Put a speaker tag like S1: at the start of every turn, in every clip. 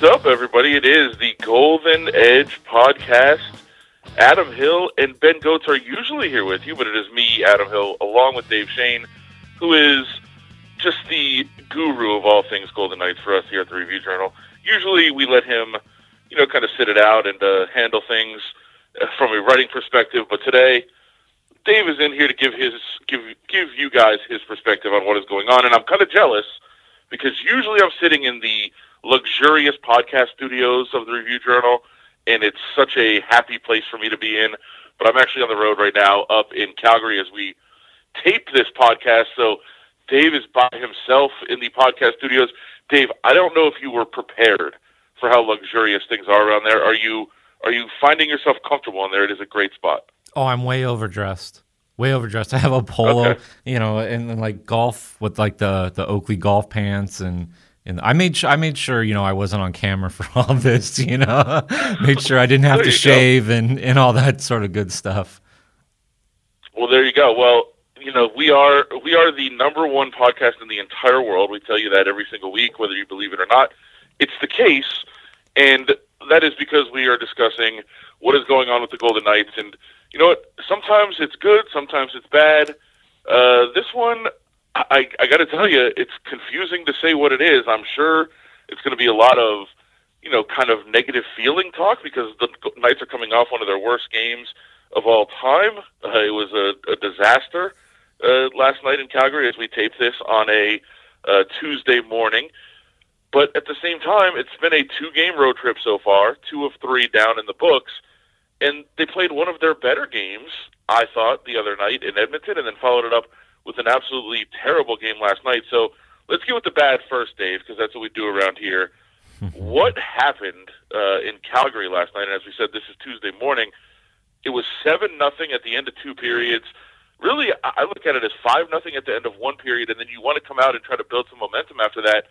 S1: What's up, everybody? It is the Golden Edge podcast. Adam Hill and Ben Gotz are usually here with you, but it is me, Adam Hill, along with Dave Schoen, who is just the guru of all things Golden Knights for us here at the Review Journal. Usually we let him, you know, kind of sit it out and uh, handle things uh, from a writing perspective, but today Dave is in here to give his give give you guys his perspective on what is going on, and I'm kind of jealous because usually I'm sitting in the luxurious podcast studios of the Review Journal, and it's such a happy place for me to be in. But I'm actually on the road right now, up in Calgary, as we tape this podcast. So Dave is by himself in the podcast studios. Dave, I don't know if you were prepared for how luxurious things are around there. Are you are you finding yourself comfortable in there? It is a great spot.
S2: Oh, I'm way overdressed. Way overdressed. I have a polo,
S1: Okay.
S2: you know, and, and like golf with like the the Oakley golf pants and and I made sure I made sure you know I wasn't on camera for all this, you know, made sure I didn't have to
S1: go.
S2: shave and and all that sort of good stuff.
S1: Well, there you go. Well, you know, we are we are the number one podcast in the entire world. We tell you that every single week, whether you believe it or not. It's the case, and that is because we are discussing what is going on with the Golden Knights. And you know what? Sometimes it's good, sometimes it's bad. Uh, this one, I, I got to tell you, it's confusing to say what it is. I'm sure it's going to be a lot of, you know, kind of negative feeling talk because the Knights are coming off one of their worst games of all time. Uh, it was a, a disaster uh, last night in Calgary as we taped this on a uh, Tuesday morning. But at the same time, it's been a two game road trip so far, two of three down in the books. And they played one of their better games, I thought, the other night in Edmonton, and then followed it up with an absolutely terrible game last night. So let's get with the bad first, Dave, because that's what we do around here. what happened uh, in Calgary last night? And as we said, this is Tuesday morning. It was seven nothing at the end of two periods. Really, I look at it as five nothing at the end of one period, and then you want to come out and try to build some momentum after that.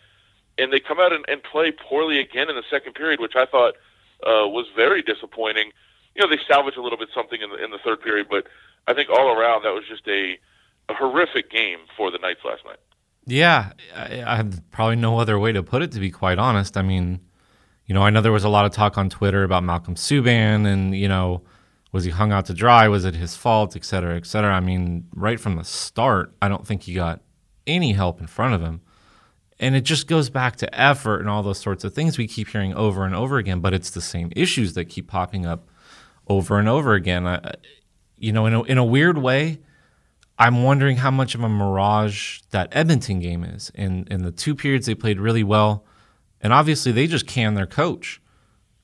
S1: And they come out and, and play poorly again in the second period, which I thought uh, was very disappointing. You know, they salvage a little bit something in the, in the third period, but I think all around that was just a, a horrific game for the Knights last night.
S2: Yeah, I, I have probably no other way to put it. To be quite honest, I mean, you know, I know there was a lot of talk on Twitter about Malcolm Subban and you know, was he hung out to dry? Was it his fault, et cetera, et cetera. I mean, right from the start, I don't think he got any help in front of him. And it just goes back to effort and all those sorts of things we keep hearing over and over again, but it's the same issues that keep popping up over and over again. I, you know, in a, in a weird way, I'm wondering how much of a mirage that Edmonton game is. In in the two periods they played really well, and obviously they just canned their coach.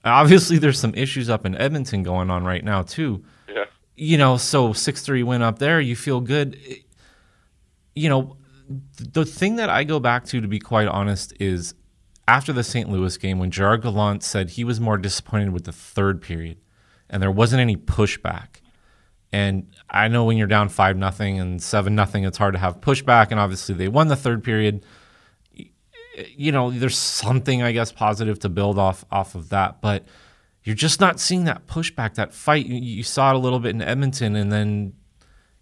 S2: Obviously, there's some issues up in Edmonton going on right now too.
S1: Yeah.
S2: You know, so six three win up there, you feel good. You know, the thing that I go back to, to be quite honest, is after the St. Louis game when Gerard Gallant said he was more disappointed with the third period, and there wasn't any pushback. And I know when you're down five nothing and seven nothing, it's hard to have pushback. And obviously, they won the third period. You know, there's something I guess positive to build off off of that, but you're just not seeing that pushback, that fight. You, saw it a little bit in Edmonton, and then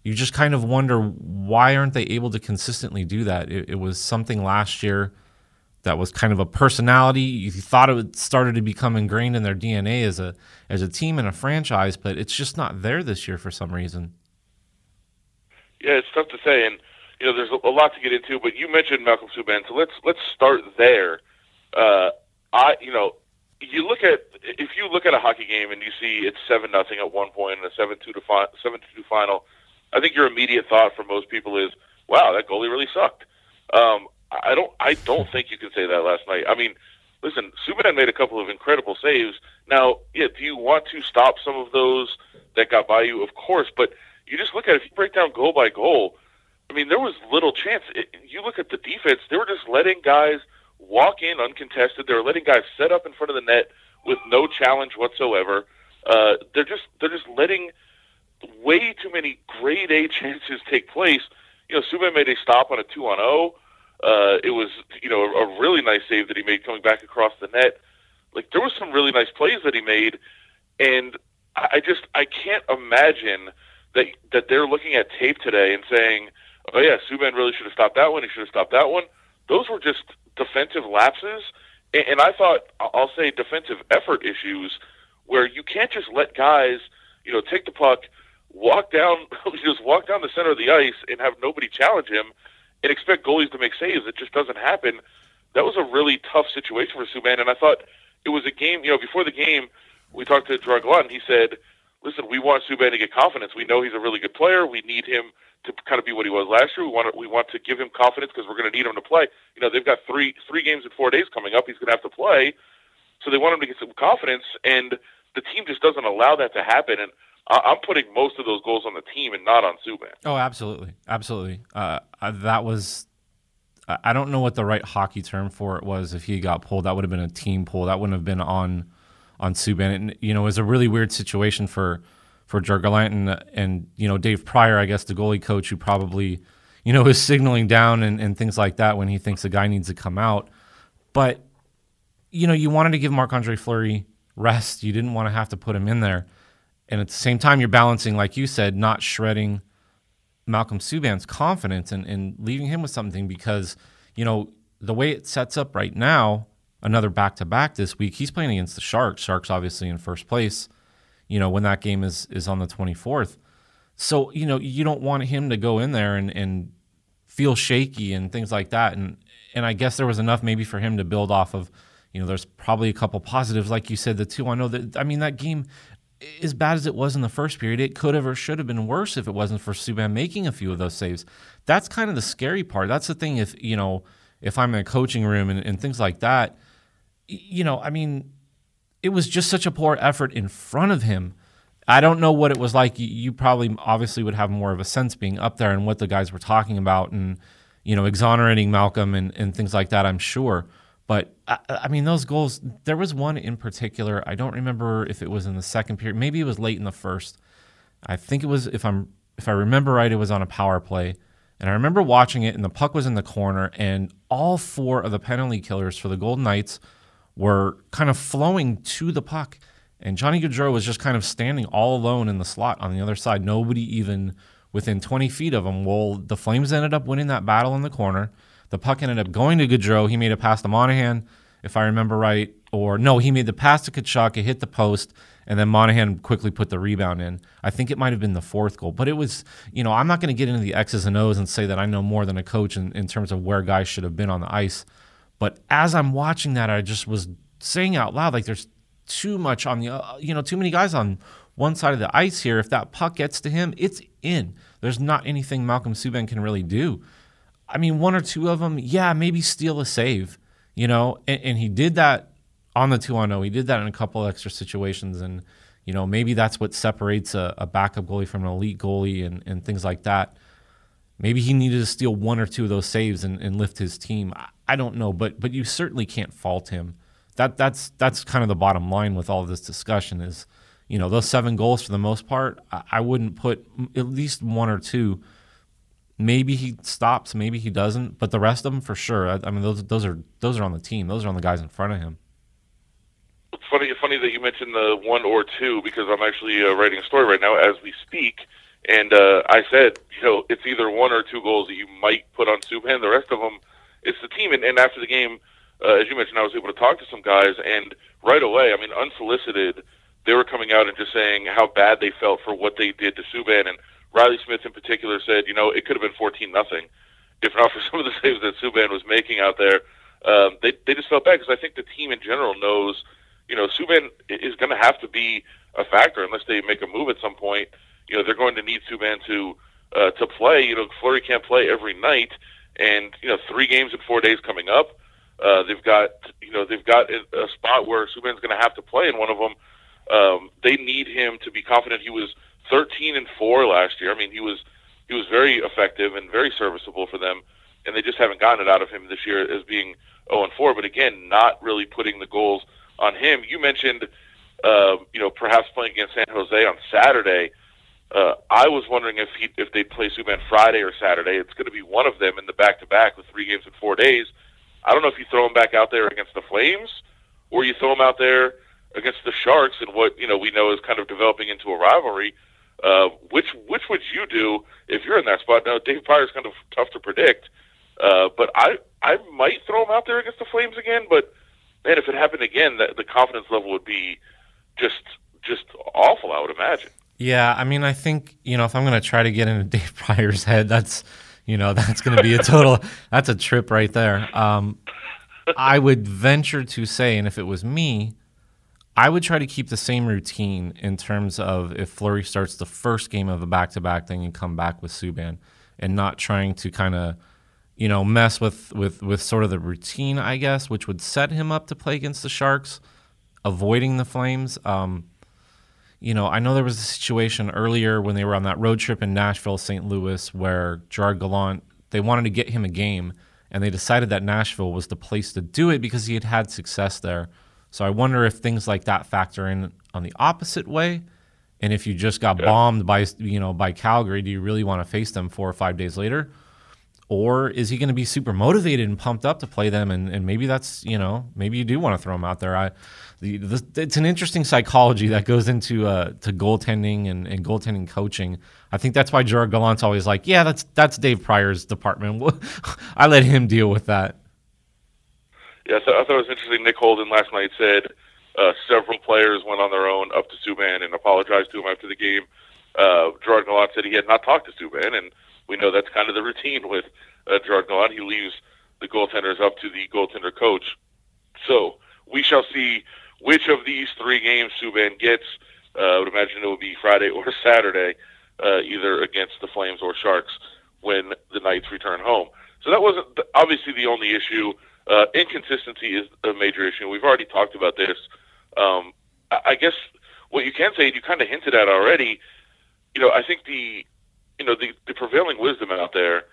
S2: you just kind of wonder why aren't they able to consistently do that? It, it was something last year that was kind of a personality. You thought it started to become ingrained in their DNA as a as a team and a franchise, but it's just not there this year for some reason.
S1: Yeah, it's tough to say, and you know, there's a, lot to get into. But you mentioned Malcolm Subban, so let's let's start there. Uh, I, you know, you look at if you look at a hockey game and you see it's seven nothing at one point and a seven two to fi- seven two final. I think your immediate thought for most people is, "Wow, that goalie really sucked." Um, I don't, I don't think you can say that last night. I mean, listen, Subban made a couple of incredible saves. Now, yeah, do you want to stop some of those that got by you? Of course, but you just look at it, if you break down goal by goal. I mean, there was little chance. It, you look at the defense; they were just letting guys walk in uncontested. They were letting guys set up in front of the net with no challenge whatsoever. Uh, they're just they're just letting way too many grade A chances take place. You know, Subban made a stop on a two on zero. Uh, it was you know a, a really nice save that he made coming back across the net. Like there was some really nice plays that he made, and I I just I can't imagine that that they're looking at tape today and saying, "Oh yeah, Subban really should have stopped that one. He should have stopped that one." Those were just defensive lapses, And, and I thought, I'll say, defensive effort issues where you can't just let guys, you know, take the puck, walk down, just walk down the center of the ice, and have nobody challenge him, and expect goalies to make saves. It just doesn't happen. That was a really tough situation for Subban, and I thought it was a game. You know, before the game, we talked to Gerard and he said, "Listen, we want Subban to get confidence. We know he's a really good player. We need him to kind of be what he was last year. We want to, we want to give him confidence because we're going to need him to play. You know, they've got three three games in four days coming up. He's going to have to play, so they want him to get some confidence, and the team just doesn't allow that to happen. And I'm putting most of those goals on the team and not on Subban.
S2: Oh, absolutely, absolutely. Uh, that was. I don't know what the right hockey term for it was. If he got pulled, that would have been a team pull. That wouldn't have been on on Subban. And you know, it was a really weird situation for for Gerard Gallant and and you know Dave Prior, I guess the goalie coach who probably you know is signaling down and, and things like that when he thinks a guy needs to come out. But you know, you wanted to give Marc Andre Fleury rest. You didn't want to have to put him in there. And at the same time, you're balancing, like you said, not shredding Malcolm Subban's confidence and, and leaving him with something because, you know, the way it sets up right now, another back to back this week, he's playing against the Sharks. Sharks obviously in first place, you know, when that game is is on the 24th. So, you know, you don't want him to go in there and, and feel shaky and things like that. And and I guess there was enough maybe for him to build off of, you know, there's probably a couple positives, like you said, the two. I know that I mean that game as bad as it was in the first period, it could have or should have been worse if it wasn't for Subban making a few of those saves. That's kind of the scary part. That's the thing. If you know, if I'm in a coaching room and, and things like that, you know, I mean, it was just such a poor effort in front of him. I don't know what it was like. You, probably obviously would have more of a sense being up there and what the guys were talking about and you know exonerating Malcolm and, and things like that. I'm sure. But I, I, mean, those goals. There was one in particular. I don't remember if it was in the second period. Maybe it was late in the first. I think it was. If I'm if I remember right, it was on a power play. And I remember watching it, and the puck was in the corner, and all four of the penalty killers for the Golden Knights were kind of flowing to the puck. And Johnny Gaudreau was just kind of standing all alone in the slot on the other side, nobody even within 20 feet of him. Well, the Flames ended up winning that battle in the corner. The puck ended up going to Gaudreau. He made a pass to Monahan, if I remember right. Or no, he made the pass to Tkachuk. It hit the post, and then Monahan quickly put the rebound in. I think it might have been the fourth goal. But it was, you know, I'm not going to get into the X's and O's and say that I know more than a coach in, in terms of where guys should have been on the ice. But as I'm watching that, I just was saying out loud, like, there's too much on the, uh, you know, too many guys on one side of the ice here. If that puck gets to him, it's in. There's not anything Malcolm Subban can really do. I mean, one or two of them, yeah, maybe steal a save, you know, and, and he did that on the 2 on 0. He did that in a couple extra situations. And, you know, maybe that's what separates a, a backup goalie from an elite goalie and, and things like that. Maybe he needed to steal one or two of those saves and, and lift his team. I, I don't know, but but you certainly can't fault him. That that's that's kind of the bottom line with all this discussion is, you know, those seven goals for the most part. I, I wouldn't put at least one or two Maybe he stops, maybe he doesn't, but the rest of them for sure. I, I mean, those those are those are on the team. Those are on the guys in front of him.
S1: It's funny. Funny that you mentioned the one or two because I'm actually uh, writing a story right now as we speak, and uh, I said, you know, it's either one or two goals that you might put on Subban. The rest of them, it's the team. And, and after the game, uh, as you mentioned, I was able to talk to some guys, and right away, I mean, unsolicited, they were coming out and just saying how bad they felt for what they did to Subban and Reilly Smith in particular said, you know, it could have been 14 nothing if not for some of the saves that Subban was making out there. Um, they they just felt bad because I think the team in general knows, you know, Subban is going to have to be a factor unless they make a move at some point. You know, they're going to need Subban to uh, to play. You know, Fleury can't play every night, and you know, three games in four days coming up. Uh, they've got you know they've got a, a spot where Subban's going to have to play in one of them. Um, they need him to be confident. He was 13 and four last year. I mean, he was he was very effective and very serviceable for them, and they just haven't gotten it out of him this year as being 0 and four. But again, not really putting the goals on him. You mentioned, uh, you know, perhaps playing against San Jose on Saturday. Uh, I was wondering if he if they play Subban Friday or Saturday. It's going to be one of them in the back to back with three games in four days. I don't know if you throw him back out there against the Flames, or you throw him out there against the Sharks and what you know we know is kind of developing into a rivalry. Uh, which which would you do if you're in that spot? Now, Dave Prior's kind of tough to predict, uh, but I I might throw him out there against the Flames again. But man, if it happened again, the, the confidence level would be just just awful. I would imagine.
S2: Yeah, I mean, I think you know if I'm going to try to get into Dave Prior's head, that's you know that's going to be a total that's a trip right there. Um, I would venture to say, and if it was me, I would try to keep the same routine in terms of if Fleury starts the first game of a back-to-back thing and come back with Subban, and not trying to kind of you know mess with with with sort of the routine, I guess, which would set him up to play against the Sharks, avoiding the Flames. Um, you know, I know there was a situation earlier when they were on that road trip in Nashville, St. Louis, where Gerard Gallant, they wanted to get him a game, and they decided that Nashville was the place to do it because he had had success there. So I wonder if things like that factor in on the opposite way. And if you just got bombed by you know by Calgary, do you really want to face them four or five days later? Or is he going to be super motivated and pumped up to play them? And, and maybe that's you know maybe you do want to throw him out there. I the, the, it's an interesting psychology that goes into uh, to goaltending and, and goaltending coaching. I think that's why Gerard Gallant's always like, yeah, that's that's Dave Prior's department. I let him deal with that.
S1: Yeah, so I thought it was interesting. Nick Holden last night said uh, several players went on their own up to Subban and apologized to him after the game. Uh, Gerard Gallant said he had not talked to Subban, and we know that's kind of the routine with uh, Gerard Gallant. He leaves the goaltenders up to the goaltender coach. So we shall see which of these three games Subban gets. Uh, I would imagine it will be Friday or Saturday, uh, either against the Flames or Sharks when the Knights return home. So that wasn't obviously the only issue. Uh, inconsistency is a major issue. We've already talked about this. Um, I guess what you can say, and you kind of hinted at already, you know, I think the, you know, the, the prevailing wisdom out there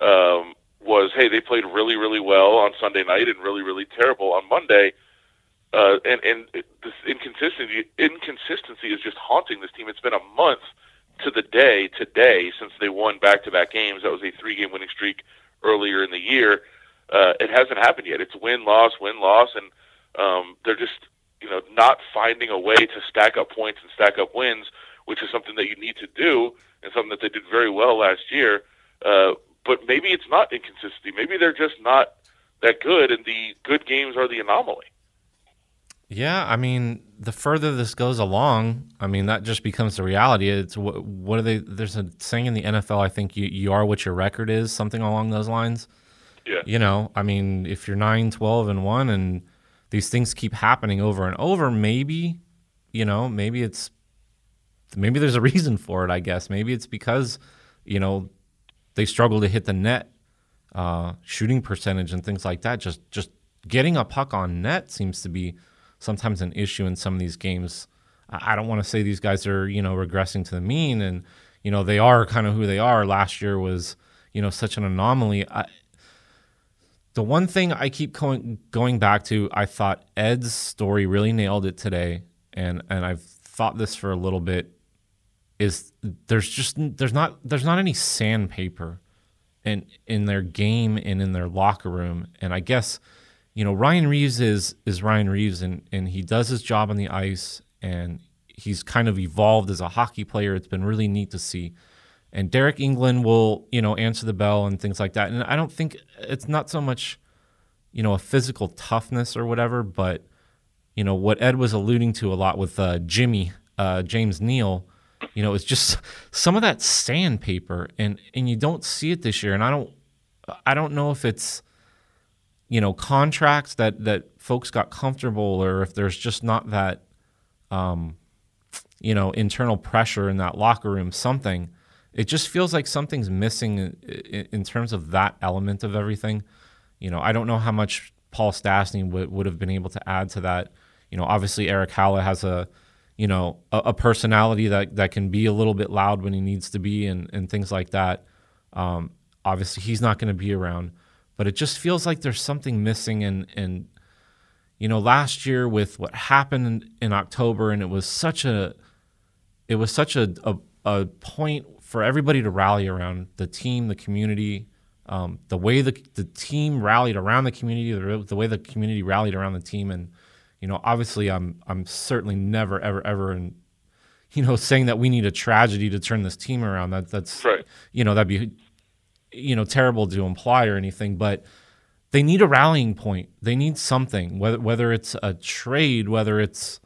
S1: um, was, hey, they played really, really well on Sunday night and really, really terrible on Monday. Uh, and and this inconsistency inconsistency is just haunting this team. It's been a month to the day today since they won back-to-back games. That was a three-game winning streak earlier in the year. Uh, it hasn't happened yet. It's win loss win loss, and um, they're just you know not finding a way to stack up points and stack up wins, which is something that you need to do and something that they did very well last year. Uh, but maybe it's not inconsistency. Maybe they're just not that good, and the good games are the anomaly.
S2: Yeah, I mean, the further this goes along, I mean, that just becomes the reality. It's what, what are they? There's a saying in the NFL. I think you you are what your record is, something along those lines.
S1: Yeah.
S2: You know, I mean, if you're 9, 12, and one, and these things keep happening over and over, maybe, you know, maybe it's maybe there's a reason for it. I guess maybe it's because you know they struggle to hit the net, uh, shooting percentage and things like that. Just just getting a puck on net seems to be sometimes an issue in some of these games. I don't want to say these guys are, you know, regressing to the mean and, you know, they are kind of who they are. Last year was, you know, such an anomaly. I, the one thing I keep going going back to, I thought Ed's story really nailed it today, and and I've thought this for a little bit. Is there's just there's not there's not any sandpaper, in in their game and in their locker room, and I guess you know, Ryan Reaves is is Ryan Reaves, and and he does his job on the ice, and he's kind of evolved as a hockey player. It's been really neat to see. And Deryk Engelland will, you know, answer the bell and things like that. And I don't think it's not so much, you know, a physical toughness or whatever, but you know what Ed was alluding to a lot with uh, Jimmy uh, James Neal. You know, it's just some of that sandpaper, and and you don't see it this year. And I don't, I don't know if it's you know contracts that that folks got comfortable or if there's just not that um, you know internal pressure in that locker room something it just feels like something's missing in, in terms of that element of everything. You know i don't know how much paul stastny w- would have been able to add to that. You know obviously Erik haula has a you know a, a, personality that that can be a little bit loud when he needs to be and and things like that. Um, obviously he's not going to be around but it just feels like there's something missing and and you know last year with what happened in, in October and it was such a it was such a, a, a point for everybody to rally around the team the community um, the way the, the team rallied around the community the, the way the community rallied around the team and you know obviously I'm I'm certainly never ever ever in you know saying that we need a tragedy to turn this team around that that's
S1: right.
S2: you know that'd be you know terrible to imply or anything, but they need a rallying point. They need something, whether whether it's a trade, whether it's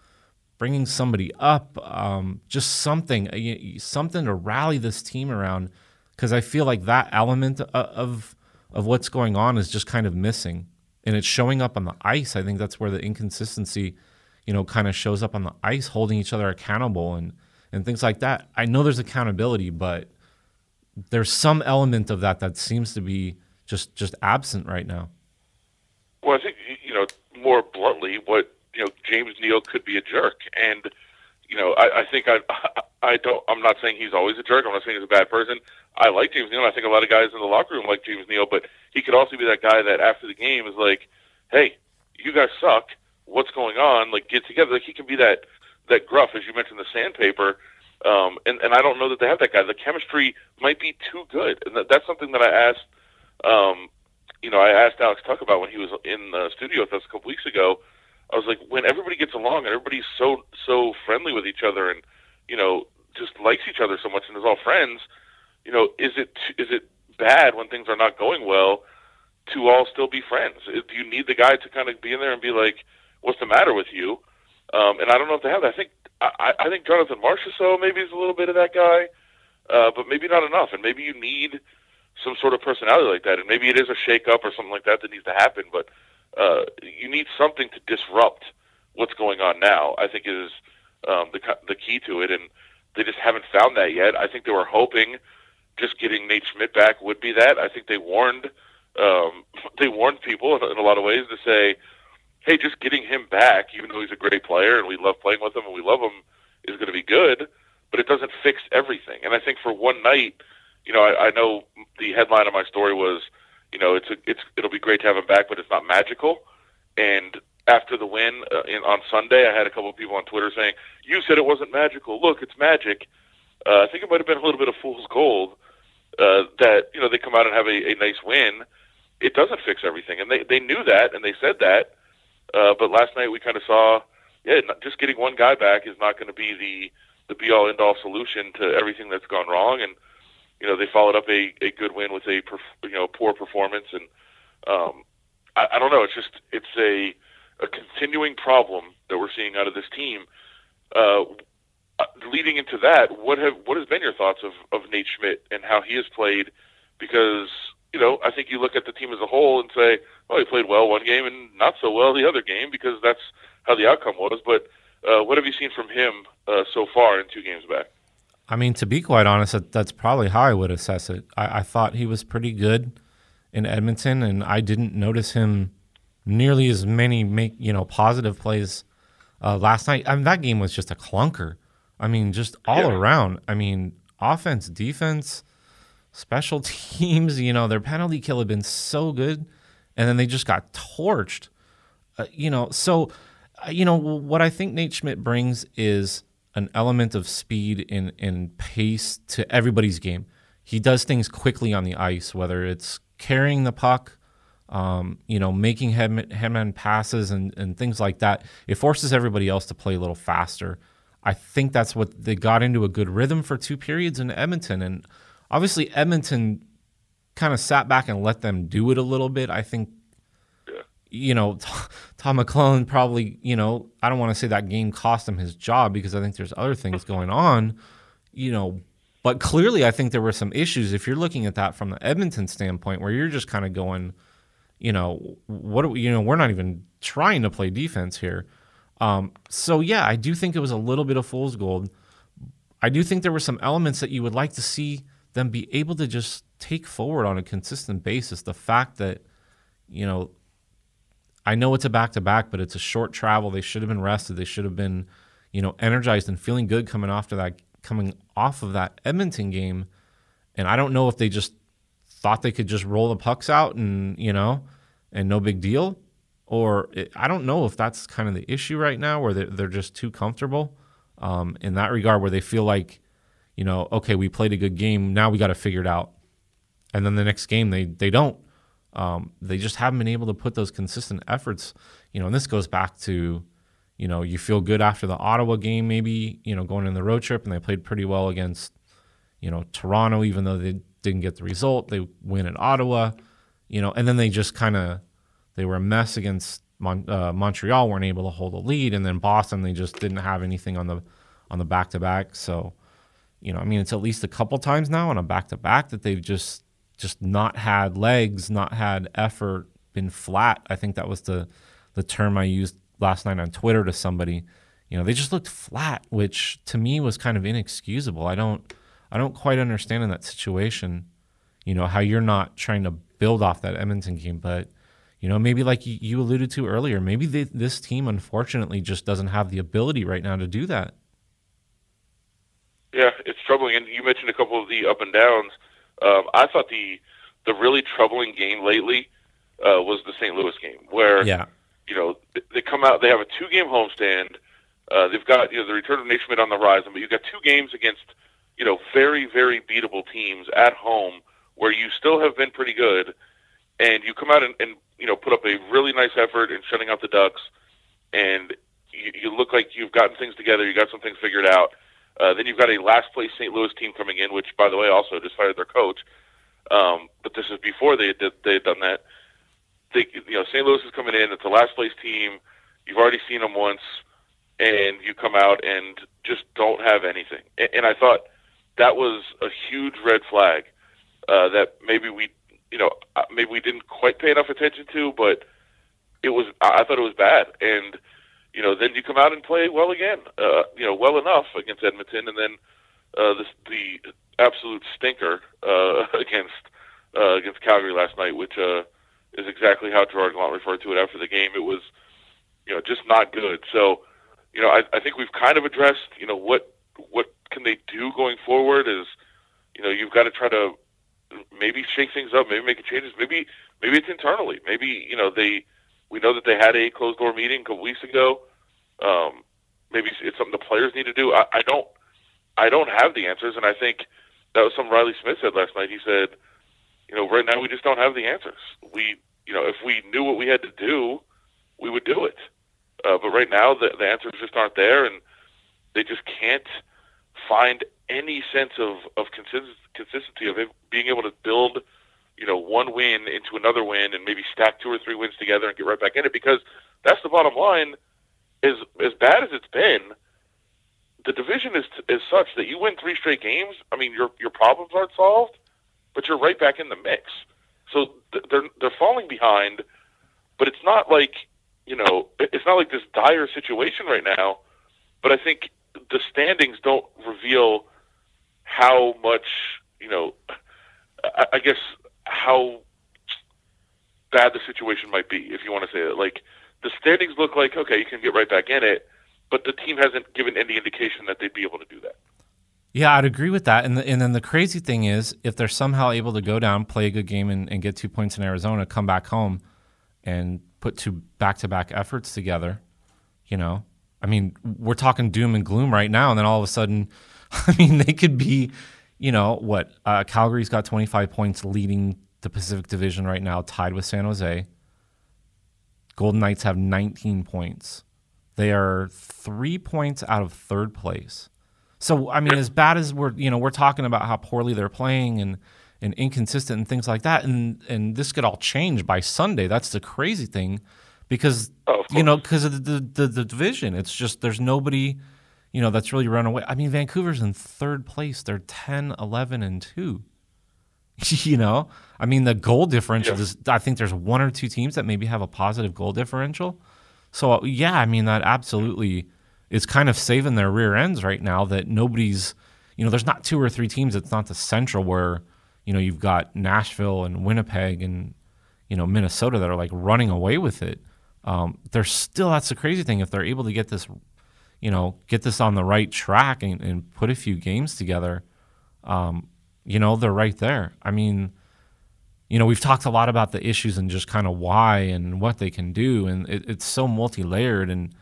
S2: bringing somebody up, um, just something, uh, something to rally this team around. Because I feel like that element of of what's going on is just kind of missing, and it's showing up on the ice. I think that's where the inconsistency, you know, kind of shows up on the ice, holding each other accountable and and things like that. I know there's accountability, but there's some element of that that seems to be just just absent right now.
S1: Well, I think you know more bluntly, what you know, James Neal could be a jerk, and you know, I, I think I, I don't. I'm not saying he's always a jerk. I'm not saying he's a bad person. I like James Neal. I think a lot of guys in the locker room like James Neal, but he could also be that guy that after the game is like, "Hey, you guys suck. What's going on? Like, get together." Like he can be that that gruff, as you mentioned, the sandpaper. Um, and and I don't know that they have that guy. The chemistry might be too good, and that, that's something that I asked. Um, you know, I asked Alex Tuch about when he was in the studio with us a couple weeks ago. I was like, when everybody gets along and everybody's so so friendly with each other, and you know, just likes each other so much, and is all friends. You know, is it is it bad when things are not going well to all still be friends? Do you need the guy to kind of be in there and be like, "What's the matter with you?" Um, and I don't know if they have that. I think I, I think Jonathan Marchessault maybe is a little bit of that guy, uh, but maybe not enough. And maybe you need some sort of personality like that. And maybe it is a shake up or something like that that needs to happen. But uh, you need something to disrupt what's going on now. I think is um, the the key to it, and they just haven't found that yet. I think they were hoping just getting Nate Schmidt back would be that. I think they warned um, they warned people in, in a lot of ways to say hey, just getting him back, even though he's a great player and we love playing with him and we love him, is going to be good. But it doesn't fix everything. And I think for one night, you know, I, I know the headline of my story was, you know, it's a, it's it'll be great to have him back, but it's not magical. And after the win uh, in, on Sunday, I had a couple of people on Twitter saying, "You said it wasn't magical. Look, it's magic." Uh, I think it might have been a little bit of fool's gold uh, that you know they come out and have a, a nice win. It doesn't fix everything, and they they knew that, and they said that. Uh, but last night we kind of saw, yeah, not, just getting one guy back is not going to be the the be all end all solution to everything that's gone wrong. And you know they followed up a, a good win with a you know poor performance, and um, I, I don't know. It's just it's a a continuing problem that we're seeing out of this team. Uh, leading into that, what have what has been your thoughts of of Nate Schmidt and how he has played? Because you know I think you look at the team as a whole and say, well, he played well one game and not so well the other game because that's how the outcome was. But uh, what have you seen from him uh, so far in two games back?
S2: I mean, to be quite honest, that, that's probably how I would assess it. I, I, thought he was pretty good in Edmonton, and I didn't notice him nearly as many make you know positive plays uh, last night. I mean, that game was just a clunker. I mean, just all yeah. around. I mean, offense, defense, special teams. You know, their penalty kill had been so good and then they just got torched. Uh, you know, so uh, you know what I think Nate Schmidt brings is an element of speed and, and pace to everybody's game. He does things quickly on the ice, whether it's carrying the puck, um, you know, making head, headman passes and, and things like that. It forces everybody else to play a little faster. I think that's what they got into a good rhythm for two periods in Edmonton. And obviously, Edmonton kind of sat back and let them do it a little bit. I think. You know, Todd McLellan probably, you know, I don't want to say that game cost him his job because I think there's other things going on, you know, but clearly I think there were some issues if you're looking at that from the Edmonton standpoint where you're just kind of going, you know, what we, you know, we're not even trying to play defense here. Um, so yeah, I do think it was a little bit of fool's gold. I do think there were some elements that you would like to see them be able to just take forward on a consistent basis the fact that, you know, I know it's a back to back, but it's a short travel. They should have been rested. They should have been, you know, energized and feeling good coming off to that coming off of that Edmonton game. And I don't know if they just thought they could just roll the pucks out and you know, and no big deal, or it, I don't know if that's kind of the issue right now, where they're, they're just too comfortable um, in that regard, where they feel like, you know, okay, we played a good game, now we got to figure it out and then the next game they they don't. Um, they just haven't been able to put those consistent efforts. You know, and this goes back to, you know, you feel good after the Ottawa game, maybe you know going in the road trip, and they played pretty well against, you know, Toronto, even though they didn't get the result. They win in Ottawa, you know, and then they just kind of They were a mess against Mon- uh, Montreal, weren't able to hold a lead, and then Boston, they just didn't have anything on the on the back to back. So, you know, I mean, it's at least a couple times now on a back to back that they've just just not had legs, not had effort, been flat. I think that was the the term I used last night on Twitter to somebody. You know, they just looked flat, which to me was kind of inexcusable. I don't I don't quite understand in that situation, you know, how you're not trying to build off that Edmonton game, but you know, maybe like you alluded to earlier, maybe they, this team unfortunately just doesn't have the ability right now to do that.
S1: Yeah, it's troubling. And you mentioned a couple of the up and downs. Um, I thought the the really troubling game lately uh, was the St. Louis game, where
S2: yeah.
S1: you know they come out, they have a two game homestand. Uh, they've got you know the return of Nate Schmidt on the horizon, but you've got two games against you know very very beatable teams at home where you still have been pretty good, and you come out and, and you know put up a really nice effort in shutting out the Ducks, and you, you look like you've gotten things together, you got some things figured out. Uh, then you've got a last place St. Louis team coming in, which, by the way, also just fired their coach. Um, but this is before they did they had done that. They, you know, St. Louis is coming in. It's a last place team. You've already seen them once, and you come out and just don't have anything. And, and I thought that was a huge red flag uh, that maybe we, you know, uh, maybe we didn't quite pay enough attention to, but it was. I thought it was bad, and you know, then you come out and play well again, uh, you know, well enough against Edmonton, and then uh, the, the absolute stinker uh, against uh, against Calgary last night, which uh, is exactly how Gerard Gallant referred to it after the game. It was, you know, just not good. So, you know, I, I think we've kind of addressed, you know, what what can they do going forward is, you know, you've got to try to maybe shake things up, maybe make changes, maybe maybe it's internally, maybe you know they we know that they had a closed door meeting a couple weeks ago. Um, maybe it's something the players need to do. I, I don't. I don't have the answers, and I think that was something Reilly Smith said last night. He said, you know, right now we just don't have the answers. We, you know, if we knew what we had to do, we would do it. Uh, but right now, the, the answers just aren't there, and they just can't find any sense of of consistency of being able to build you know, one win into another win and maybe stack two or three wins together and get right back in it because that's the bottom line. Is as bad as it's been, the division is is such that you win three straight games. I mean, your your problems aren't solved, but you're right back in the mix. So they're they're falling behind, but it's not like you know it's not like this dire situation right now. But I think the standings don't reveal how much you know. I, I guess how bad the situation might be, if you want to say it. Like the standings look like okay, you can get right back in it, but the team hasn't given any indication that they'd be able to do that.
S2: Yeah, I'd agree with that. And the, and then the crazy thing is, if they're somehow able to go down, play a good game, and, and get two points in Arizona, come back home, and put two back to back efforts together, you know, I mean, we're talking doom and gloom right now, and then all of a sudden, I mean, they could be you know what? Uh, Calgary's got 25 points, leading the Pacific Division right now, tied with San Jose. Golden Knights have 19 points. They are three points out of third place. So I mean, as bad as we're you know we're talking about how poorly they're playing and and inconsistent and things like that, and and this could all change by Sunday. That's the crazy thing, because oh, you know because of the, the the division, it's just there's nobody you know, that's really run away. I mean, Vancouver's in third place. They're 10, 11, and 2. you know, I mean, the goal differential yeah. is, I think there's one or two teams that maybe have a positive goal differential. So, yeah, I mean, that absolutely is kind of saving their rear ends right now that nobody's, you know, there's not two or three teams. It's not the central where, you know, you've got Nashville and Winnipeg and, you know, Minnesota that are like running away with it. Um, they're still, that's the crazy thing. If they're able to get this you know, get this on the right track and, and put a few games together, um, you know, they're right there. I mean, you know, we've talked a lot about the issues and just kind of why and what they can do, and it, it's so multi-layered. And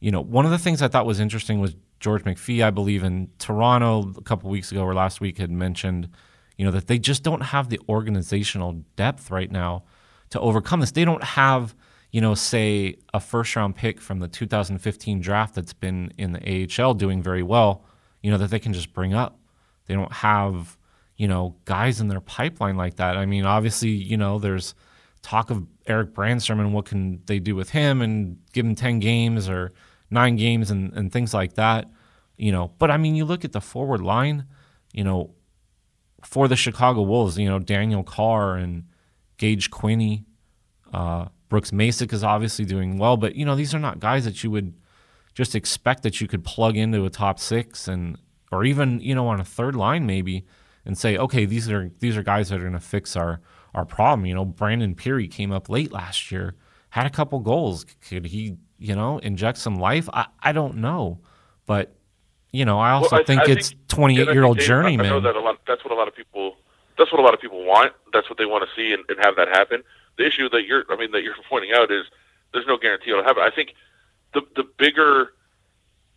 S2: you know, one of the things I thought was interesting was George McPhee, I believe, in Toronto a couple weeks ago or last week had mentioned, you know, that they just don't have the organizational depth right now to overcome this. They don't have you know, say a first round pick from the 2015 draft that's been in the AHL doing very well, you know, that they can just bring up. They don't have, you know, guys in their pipeline like that. I mean, obviously, you know, there's talk of Erik Brannstrom and what can they do with him and give him 10 games or nine games and, and things like that, you know. But I mean, you look at the forward line, you know, for the Chicago Wolves, you know, Daniel Carr and Gage Quinney, uh, Brooks Macek is obviously doing well, but you know, these are not guys that you would just expect that you could plug into a top six and or even, you know, on a third line maybe and say, okay, these are these are guys that are gonna fix our our problem. You know, Brandon Pirri came up late last year, had a couple goals. Could he, you know, inject some life? I, I don't know. But, you know, I also well, I, think I it's twenty eight year old journeyman. I
S1: know that a lot that's what a lot of people that's what a lot of people want. That's what they want to see and, and have that happen. The issue that you're I mean that you're pointing out is there's no guarantee it'll happen. I think the the bigger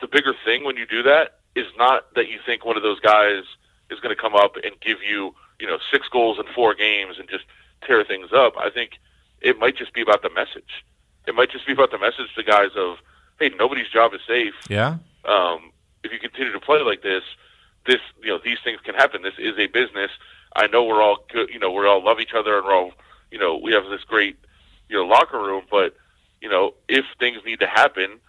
S1: the bigger thing when you do that is not that you think one of those guys is going to come up and give you you know, six goals in four games and just tear things up. I think it might just be about the message. It might just be about the message to guys of, hey, nobody's job is safe.
S2: Yeah.
S1: Um, if you continue to play like this, this you know these things can happen. This is a business. I know we're all good. You know, we all love each other and we're all you know we have this great you know locker room. But you know, if things need to happen,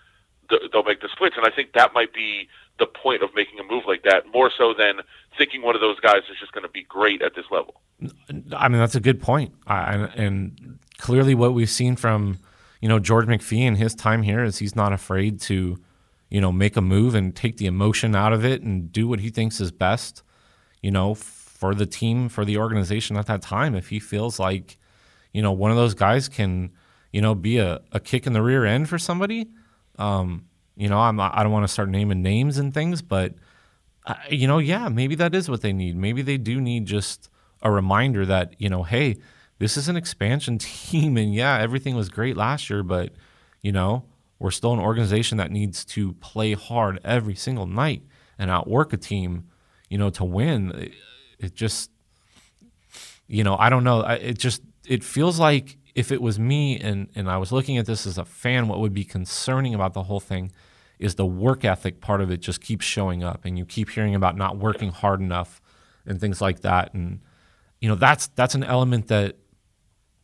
S1: they'll make the switch. And I think that might be the point of making a move like that, more so than thinking one of those guys is just going to be great at this level.
S2: I mean, that's a good point. I, and clearly, what we've seen from you know George McPhee and his time here is he's not afraid to you know make a move and take the emotion out of it and do what he thinks is best. You know, for the team, for the organization at that time, if he feels like you know one of those guys can you know be a, a kick in the rear end for somebody. Um, you know, I'm I don't want to start naming names and things, but uh, you know, yeah, maybe that is what they need. Maybe they do need just a reminder that you know, hey, this is an expansion team, and yeah, everything was great last year, but you know, we're still an organization that needs to play hard every single night and outwork a team, you know, to win. It, it just, you know, I don't know. It just it feels like if it was me and and I was looking at this as a fan, what would be concerning about the whole thing is the work ethic part of it just keeps showing up and you keep hearing about not working hard enough and things like that. And you know that's that's an element that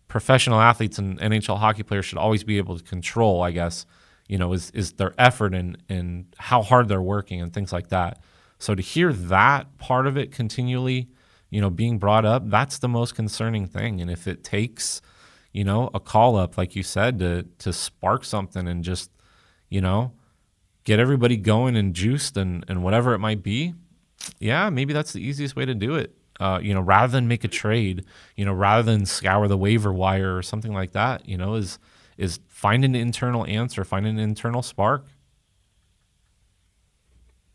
S2: professional athletes and NHL hockey players should always be able to control I guess you know is is their effort and and how hard they're working and things like that. So to hear that part of it continually you know being brought up that's the most concerning thing and if it takes you know a call up like you said to to spark something and just you know get everybody going and juiced and, and whatever it might be, yeah, maybe that's the easiest way to do it. Uh, you know, rather than make a trade, you know, rather than scour the waiver wire or something like that, you know, is is find an internal answer, find an internal spark,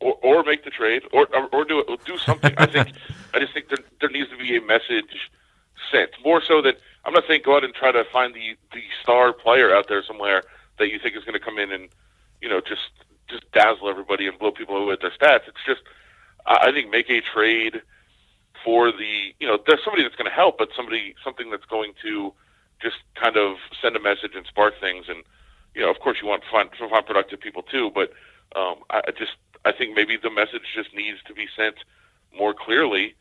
S1: or, or make the trade, or or, or do do something. I think I just think there, there needs to be a message sent more so that I'm not saying go out and try to find the the star player out there somewhere that you think is going to come in and you know just just dazzle everybody and blow people away with their stats. It's just, I think, make a trade for the, you know, there's somebody that's going to help, but somebody, something that's going to just kind of send a message and spark things. And, you know, of course, you want fun, fun productive people too, but um, I just, I think maybe the message just needs to be sent more clearly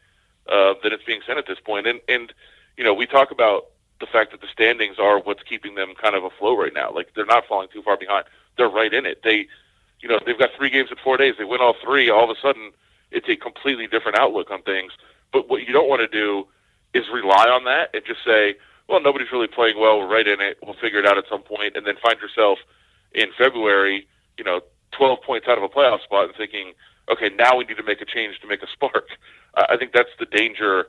S1: uh, than it's being sent at this point. And, and, you know, we talk about the fact that the standings are what's keeping them kind of afloat right now. Like they're not falling too far behind. They're right in it. They you know, they've got three games in four days. They win all three. All of a sudden, it's a completely different outlook on things. But what you don't want to do is rely on that and just say, well, nobody's really playing well. We're right in it. We'll figure it out at some point, and then find yourself in February, you know, 12 points out of a playoff spot and thinking, okay, now we need to make a change to make a spark. I think that's the danger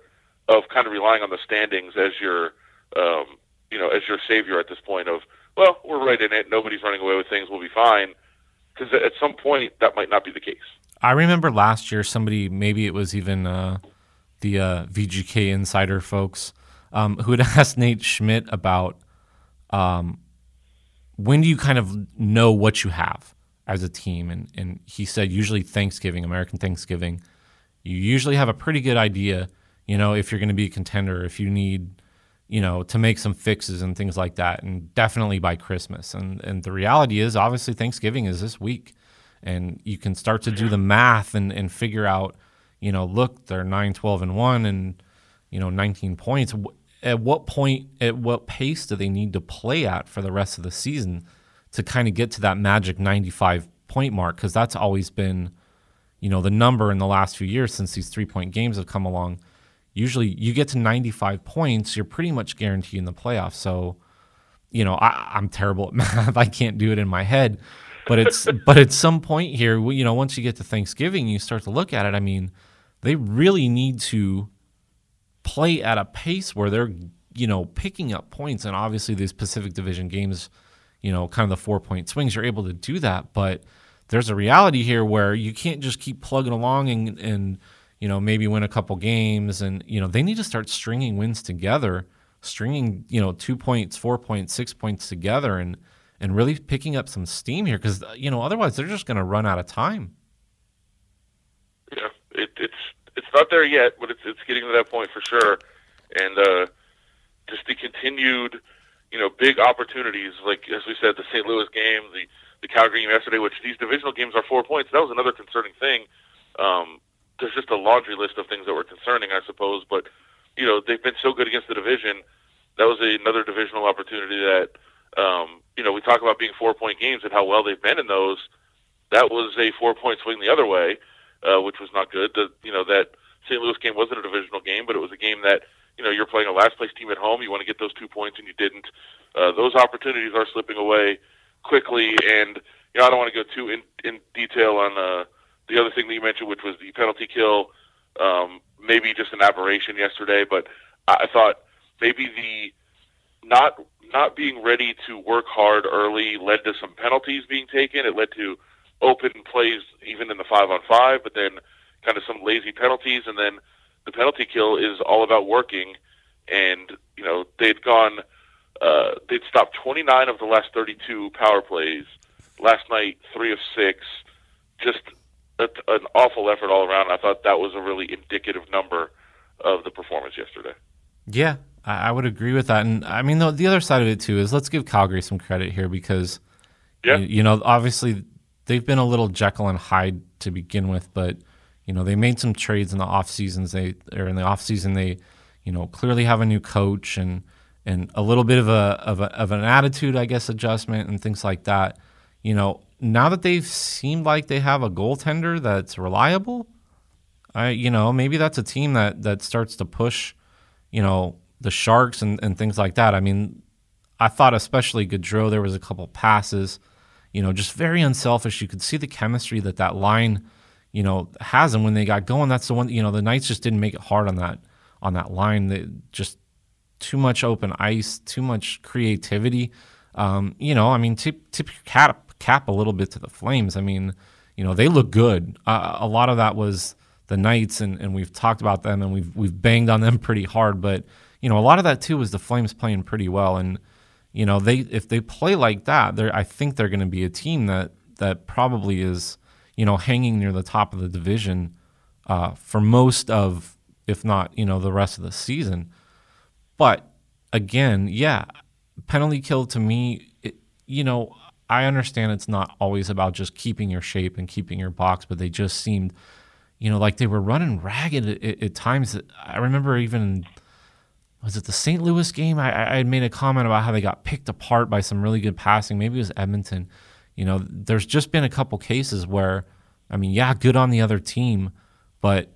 S1: of kind of relying on the standings as your, um, you know, as your savior at this point of, well, we're right in it. Nobody's running away with things. We'll be fine because at some point that might not be the case.
S2: I remember last year somebody, maybe it was even uh, the uh, VGK insider folks, um, who had asked Nate Schmidt about um, when do you kind of know what you have as a team, and and he said usually Thanksgiving, American Thanksgiving, you usually have a pretty good idea, you know, if you're going to be a contender, if you need you know, to make some fixes and things like that, and definitely by Christmas. And and the reality is, obviously, Thanksgiving is this week, and you can start to do the math and and figure out, you know, look, they're 9, 12, and one, and you know, 19 points. at what point, at what pace do they need to play at for the rest of the season to kind of get to that magic 95 point mark? Because that's always been, you know, the number in the last few years since these three point games have come along. Usually, you get to 95 points, you're pretty much guaranteed in the playoffs. So, you know, I, I'm terrible at math. I can't do it in my head. But it's but at some point here, you know, once you get to Thanksgiving, you start to look at it. I mean, they really need to play at a pace where they're you know picking up points and obviously these pacific division games you know kind of the four point swings you're able to do that. But there's a reality here where you can't just keep plugging along and, and you know maybe win a couple games. And you know they need to start stringing wins together stringing you know two points four points six points together and and really picking up some steam here. Because you know otherwise they're just going to run out of time.
S1: Yeah it, it's it's not there yet, but it's it's getting to that point for sure. And uh, just the continued, you know, big opportunities, like as we said, the St. Louis game, the the Calgary game yesterday, which these divisional games are four points. That was another concerning thing. Um, there's just a laundry list of things that were concerning, I suppose. But you know, they've been so good against the division. That was another divisional opportunity that um, you know we talk about being four point games and how well they've been in those. That was a four point swing the other way uh, which was not good. The, you know that St. Louis game wasn't a divisional game, but it was a game that you know you're playing a last place team at home. You want to get those two points, and you didn't. Uh, those opportunities are slipping away quickly, and you know I don't want to go too in, in detail on uh, the other thing that you mentioned, which was the penalty kill. Um, maybe just an aberration yesterday, but I thought maybe the not not being ready to work hard early led to some penalties being taken. It led to open plays even in the five on five, but then kind of some lazy penalties, and then the penalty kill is all about working. And you know they'd gone, uh, they'd stopped 29 of the last 32 power plays. Last night, three of six. Just a, an awful effort all around. I thought that was a really indicative number of the performance yesterday.
S2: Yeah, I, would agree with that. And I mean, the, the other side of it too is let's give Calgary some credit here because, yeah. you, you know, obviously they've been a little Jekyll and Hyde to begin with, but you know they made some trades in the off seasons. They or in the off season they, you know, clearly have a new coach and and a little bit of a of, a, of an attitude, I guess, adjustment and things like that. You know, now that they've seemed like they have a goaltender that's reliable, I you know maybe that's a team that that starts to push, you know, the Sharks and, and things like that. I mean, I thought especially Gaudreau, there was a couple passes you know, just very unselfish. You could see the chemistry that that line, you know, has. And when they got going, that's the one. You know, the Knights just didn't make it hard on that on that line. They just too much open ice, too much creativity. Um, you know, I mean, tip tip your cap cap a little bit to the Flames. I mean, you know, they look good. Uh, a lot of that was the Knights, and, and we've talked about them, and we've we've banged on them pretty hard. But you know, a lot of that too was the Flames playing pretty well, and you know, they if they play like that, they I think they're going to be a team that that probably is, you know, hanging near the top of the division uh, for most of, if not, you know, the rest of the season. But again, yeah, penalty kill to me, it, you know, I understand it's not always about just keeping your shape and keeping your box, but they just seemed, you know, like they were running ragged at, at, times. I remember even was it the St. Louis game? I, I made a comment about how they got picked apart by some really good passing. Maybe it was Edmonton. You know, there's just been a couple cases where, I mean, yeah, good on the other team, but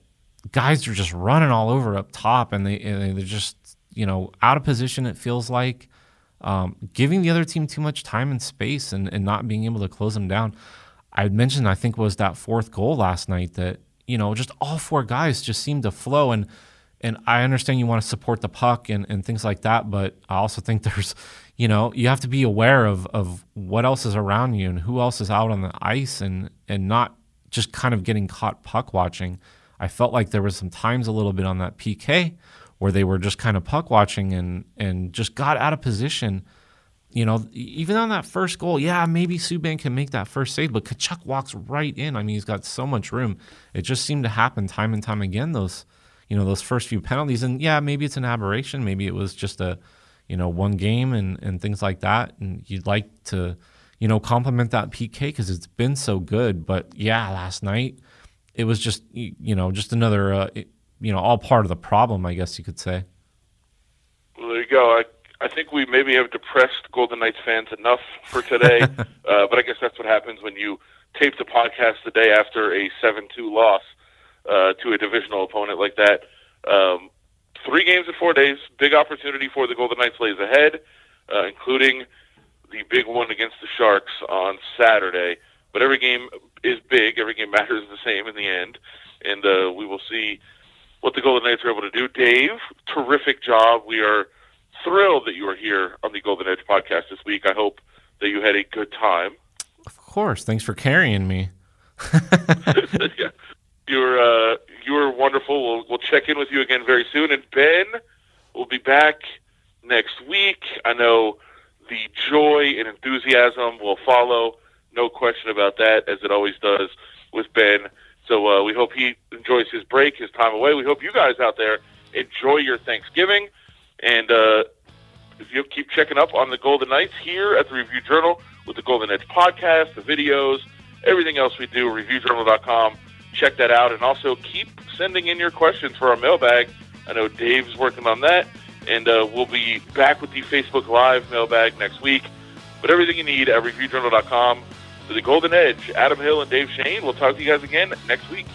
S2: guys are just running all over up top, and they and they're just you know out of position. It feels like um, giving the other team too much time and space, and, and not being able to close them down. I mentioned I think was that fourth goal last night that you know just all four guys just seemed to flow and and I understand you want to support the puck and, and things like that, but I also think there's, you know, you have to be aware of, of what else is around you and who else is out on the ice and, and not just kind of getting caught puck watching. I felt like there was some times a little bit on that PK where they were just kind of puck watching and, and just got out of position. You know, even on that first goal, yeah, maybe Subban can make that first save, but Tkachuk walks right in. I mean, he's got so much room. It just seemed to happen time and time again. Those you know those first few penalties. And yeah maybe it's an aberration. Maybe it was just a you know one game and and things like that. And you'd like to you know compliment that PK because it's been so good. But yeah last night it was just you know just another uh, you know all part of the problem I guess you could say.
S1: Well, there you go. I, I think we maybe have depressed Golden Knights fans enough for today, uh, but I guess that's what happens when you tape the podcast the day after a 7 2 loss uh, to a divisional opponent like that. Um, three games in four days, big opportunity for the Golden Knights lays ahead, uh, including the big one against the Sharks on Saturday. But every game is big, every game matters the same in the end, and uh, we will see what the Golden Knights are able to do. Dave, terrific job. We are thrilled that you are here on the Golden Edge podcast this week. I hope that you had a good time.
S2: Of course. Thanks for carrying me.
S1: yeah. You're uh, you're wonderful. We'll we'll check in with you again very soon. And Ben will be back next week. I know the joy and enthusiasm will follow. No question about that, as it always does with Ben. So uh, we hope he enjoys his break, his time away. We hope you guys out there enjoy your Thanksgiving. And uh, if you keep checking up on the Golden Knights here at the Review Journal with the Golden Edge podcast, the videos, everything else we do, reviewjournal.com. Check that out. And also keep sending in your questions for our mailbag. I know Dave's working on that. And uh, we'll be back with the Facebook Live mailbag next week. But everything you need at reviewjournal.com. For the Golden Edge, Adam Hill and Dave Schoen. We'll talk to you guys again next week.